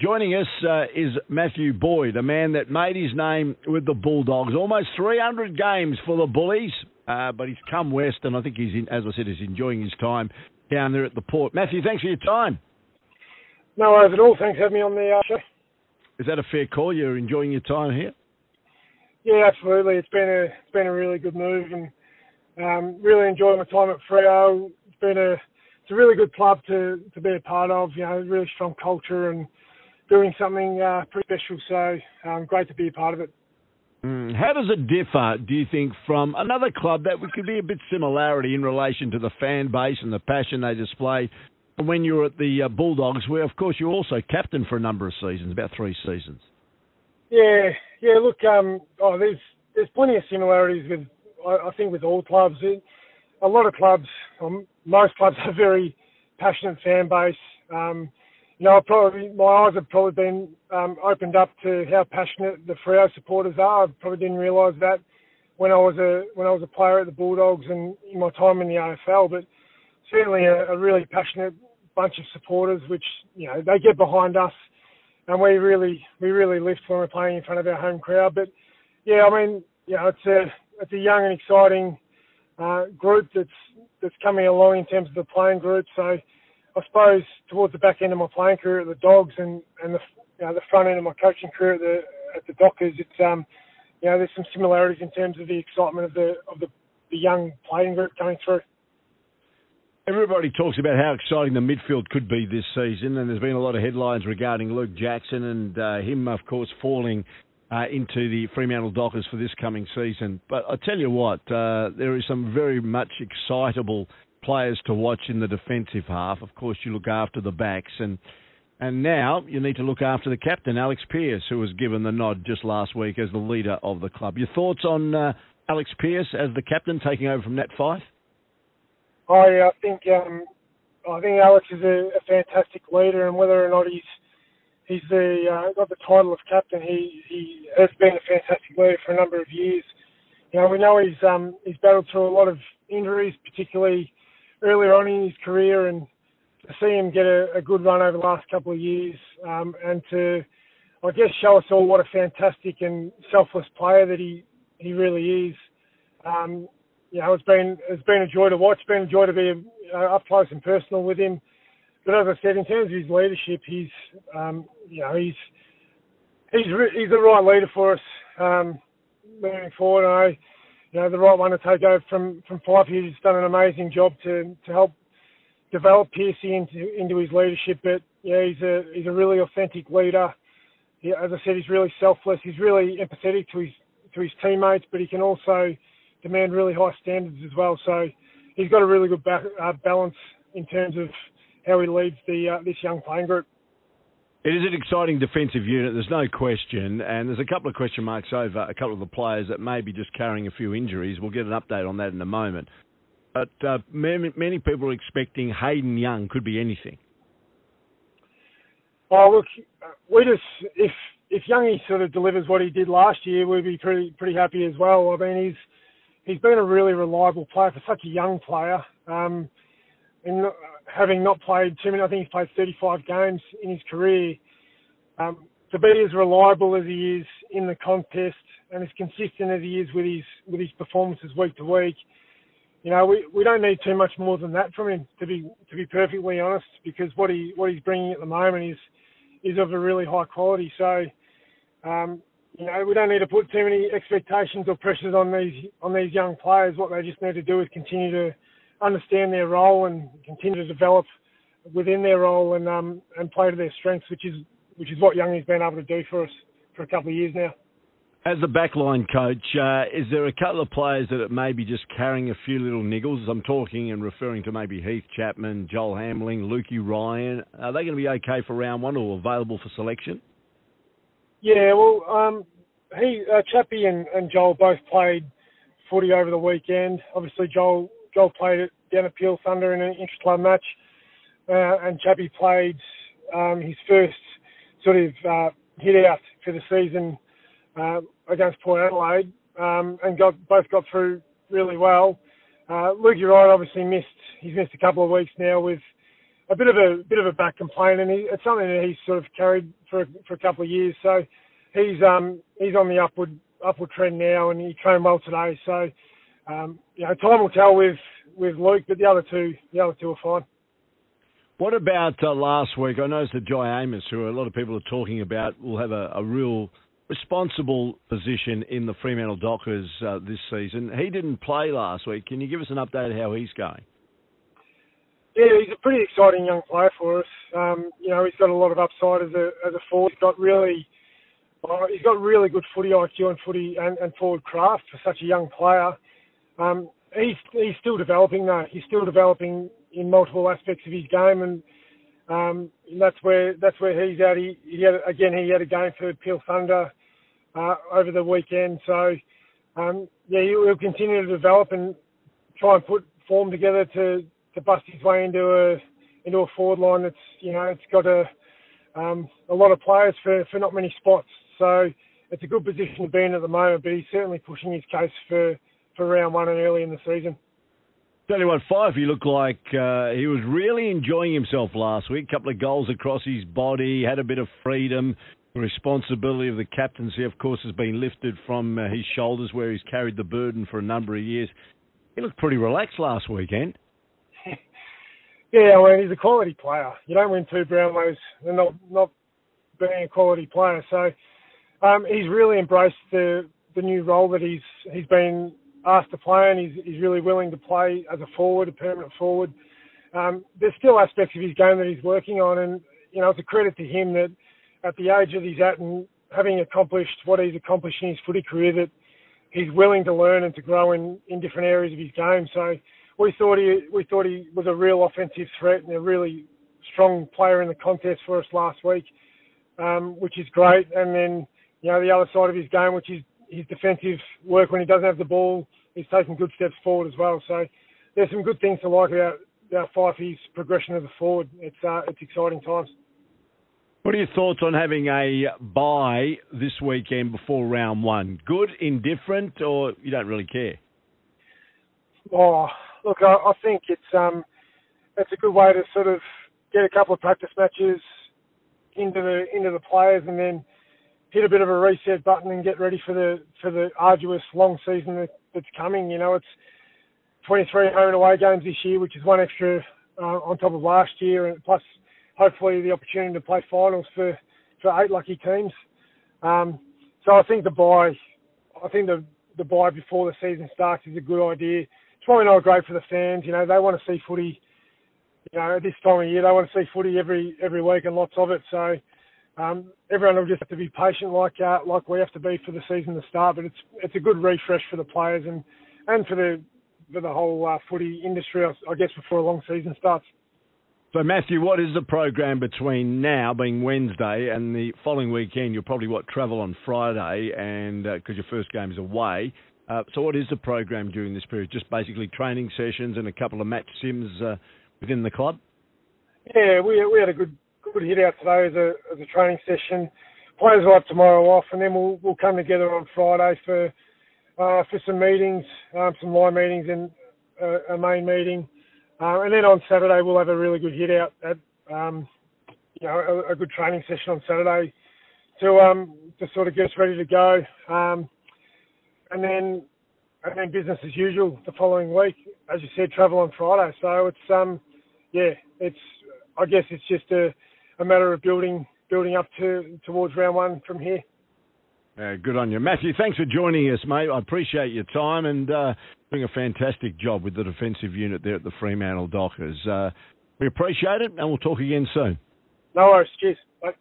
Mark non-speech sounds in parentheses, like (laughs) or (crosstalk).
Joining us uh, is Matthew Boyd, a man that made his name with the Bulldogs. Almost 300 games for the Bullies, uh, but he's come west, and I think he's, in, as I said, he's enjoying his time down there at the port. Matthew, thanks for your time. No worries at all. Thanks for having me on the uh, show. Is that a fair call? You're enjoying your time here? Yeah, absolutely. It's been a it's been a really good move, and um, really enjoying my time at Freo. It's been a it's a really good club to to be a part of. You know, really strong culture and doing something uh, pretty special. So um, great to be a part of it. Mm. How does it differ, do you think, from another club that could be a bit similarity in relation to the fan base and the passion they display when you were at the uh, Bulldogs, where of course you also captain for a number of seasons, about three seasons? Yeah, yeah. Look, um, oh, there's there's plenty of similarities with I, I think with all clubs. It, a lot of clubs, um, most clubs, (laughs) have very passionate fan base. Um, you know, probably my eyes have probably been um, opened up to how passionate the Freo supporters are. I probably didn't realise that when I was a when I was a player at the Bulldogs and in my time in the AFL, but certainly a, a really passionate bunch of supporters, which you know they get behind us, and we really we really lift when we're playing in front of our home crowd. But yeah, I mean, you know, it's a it's a young and exciting uh, group that's that's coming along in terms of the playing group. So I suppose towards the back end of my playing career at the Dogs and and the you know, the front end of my coaching career at the at the Dockers, it's um you know there's some similarities in terms of the excitement of the of the, the young playing group coming through. Everybody talks about how exciting the midfield could be this season, and there's been a lot of headlines regarding Luke Jackson and uh, him, of course, falling uh, into the Fremantle Dockers for this coming season. But I tell you what, uh, there is some very much excitable players to watch in the defensive half. Of course, you look after the backs, and and now you need to look after the captain, Alex Pearce, who was given the nod just last week as the leader of the club. Your thoughts on uh, Alex Pearce as the captain taking over from Nat Fyfe? I, I think um, I think Alex is a, a fantastic leader, and whether or not he's he's the uh, got the title of captain, he he has been a fantastic leader for a number of years. You know, we know he's um, he's battled through a lot of injuries, particularly earlier on in his career, and to see him get a, a good run over the last couple of years, um, and to, I guess, show us all what a fantastic and selfless player that he he really is. Um, you know, it's been it's been a joy to watch. It's been a joy to be uh, up close and personal with him. But as I said, in terms of his leadership, he's um, you know he's he's he's the right leader for us um, moving forward. I you know, the right one to take over from from Fyfe. He's done an amazing job to to help develop Piercy into into his leadership. But yeah, he's a he's a really authentic leader. Yeah, as I said, he's really selfless. He's really empathetic to his to his teammates, but he can also demand really high standards as well. So he's got a really good ba- uh, balance in terms of how he leads the uh, this young playing group. It is an exciting defensive unit, there's no question, and there's a couple of question marks over a couple of the players that may be just carrying a few injuries. We'll get an update on that in a moment. But uh, many, many people are expecting Hayden Young could be anything. Oh look, we just if if Youngie sort of delivers what he did last year, we'd be pretty pretty happy as well. I mean, he's he's been a really reliable player for such a young player. Um, and having not played too many, I think he's played 35 games in his career. Um, to be as reliable as he is in the contest and as consistent as he is with his with his performances week to week, you know, we, we don't need too much more than that from him to be to be perfectly honest, because what he what he's bringing at the moment is is of a really high quality. So, um, you know, we don't need to put too many expectations or pressures on these on these young players. What they just need to do is continue to understand their role and continue to develop within their role and um, and play to their strengths, which is which is what Youngie's been able to do for us for a couple of years now. As the backline coach, uh, is there a couple of players that are maybe just carrying a few little niggles? I'm talking and referring to maybe Heath Chapman, Joel Hamling, Lukey Ryan. Are they going to be okay for round one or available for selection? Yeah, well, um, he uh, Chappie and, and Joel both played footy over the weekend. Obviously, Joel Joel played it down at Peel Thunder in an intra-club match, uh, and Chappie played um, his first sort of uh, hit out for the season uh, against Port Adelaide, um, and got both got through really well. Uh, Lukey Ryan obviously missed. He's missed a couple of weeks now with a bit of a bit of a back complaint, and he, it's something that he's sort of carried for for a couple of years. So he's um he's on the upward upward trend now, and he trained well today. So um, you know, time will tell with with Luke, but the other two the other two are fine. What about uh, last week? I noticed that Jye Amos, who a lot of people are talking about, will have a, a real responsible position in the Fremantle Dockers uh, this season. He didn't play last week. Can you give us an update of how he's going? Yeah, he's a pretty exciting young player for us. Um, you know, he's got a lot of upside as a as a forward. He's got really, uh, he's got really good footy IQ and footy and, and forward craft for such a young player. Um, he's he's still developing though. He's still developing in multiple aspects of his game, and um, that's where that's where he's at. He, he had again he had a game for Peel Thunder uh, over the weekend, so um, yeah, he'll continue to develop and try and put form together to to bust his way into a into a forward line that's you know it's got a um, a lot of players for, for not many spots. So it's a good position to be in at the moment, but he's certainly pushing his case for, for round one and early in the season. Tell you what, Fyfe, he looked like uh, he was really enjoying himself last week. A couple of goals across his body, had a bit of freedom. The responsibility of the captaincy, of course, has been lifted from uh, his shoulders where he's carried the burden for a number of years. He looked pretty relaxed last weekend. (laughs) Yeah, I mean, he's a quality player. You don't win two Brownlows and not not being a quality player. So um, he's really embraced the the new role that he's he's been asked to play, and he's he's really willing to play as a forward, a permanent forward. Um, there's still aspects of his game that he's working on, and you know it's a credit to him that at the age that he's at and having accomplished what he's accomplished in his footy career, that he's willing to learn and to grow in in different areas of his game. So we thought he we thought he was a real offensive threat and a really strong player in the contest for us last week, um, which is great. And then you know the other side of his game, which is his defensive work when he doesn't have the ball, he's taking good steps forward as well. So there's some good things to like about about Fifey's progression as a forward. It's uh, it's exciting times. What are your thoughts on having a bye this weekend before round one? Good, indifferent, or you don't really care? Oh, look, I, I think it's um, it's a good way to sort of get a couple of practice matches into the into the players, and then hit a bit of a reset button and get ready for the for the arduous long season that, that's coming. You know, it's 23 home and away games this year, which is one extra uh, on top of last year, and plus hopefully the opportunity to play finals for for eight lucky teams. Um, so I think the bye, I think the the bye before the season starts is a good idea It's probably not great for the fans. You know, they want to see footy. You know, at this time of year, they want to see footy every every week and lots of it. So um, everyone will just have to be patient, like uh, like we have to be for the season to start. But it's it's a good refresh for the players and and for the for the whole uh, footy industry, I guess, before a long season starts. So, Matthew, what is the program between now, being Wednesday, and the following weekend? You'll probably what travel on Friday, and because uh, your first game is away. Uh, so, what is the program during this period? Just basically training sessions and a couple of match sims uh, within the club. Yeah, we we had a good good hit out today as a as a training session. Players will have tomorrow off, and then we'll we'll come together on Friday for uh, for some meetings, um, some line meetings, and uh, a main meeting, uh, and then on Saturday we'll have a really good hit out at um, you know a, a, good training session on Saturday to um to sort of get us ready to go. Um, and then and then business as usual the following week. As you said, travel on Friday. So it's um yeah, it's I guess it's just a, a matter of building building up to towards round one from here. Uh, good on you, Matthew. Thanks for joining us, mate. I appreciate your time and uh, doing a fantastic job with the defensive unit there at the Fremantle Dockers. Uh, we appreciate it, and we'll talk again soon. No worries. Cheers. Bye.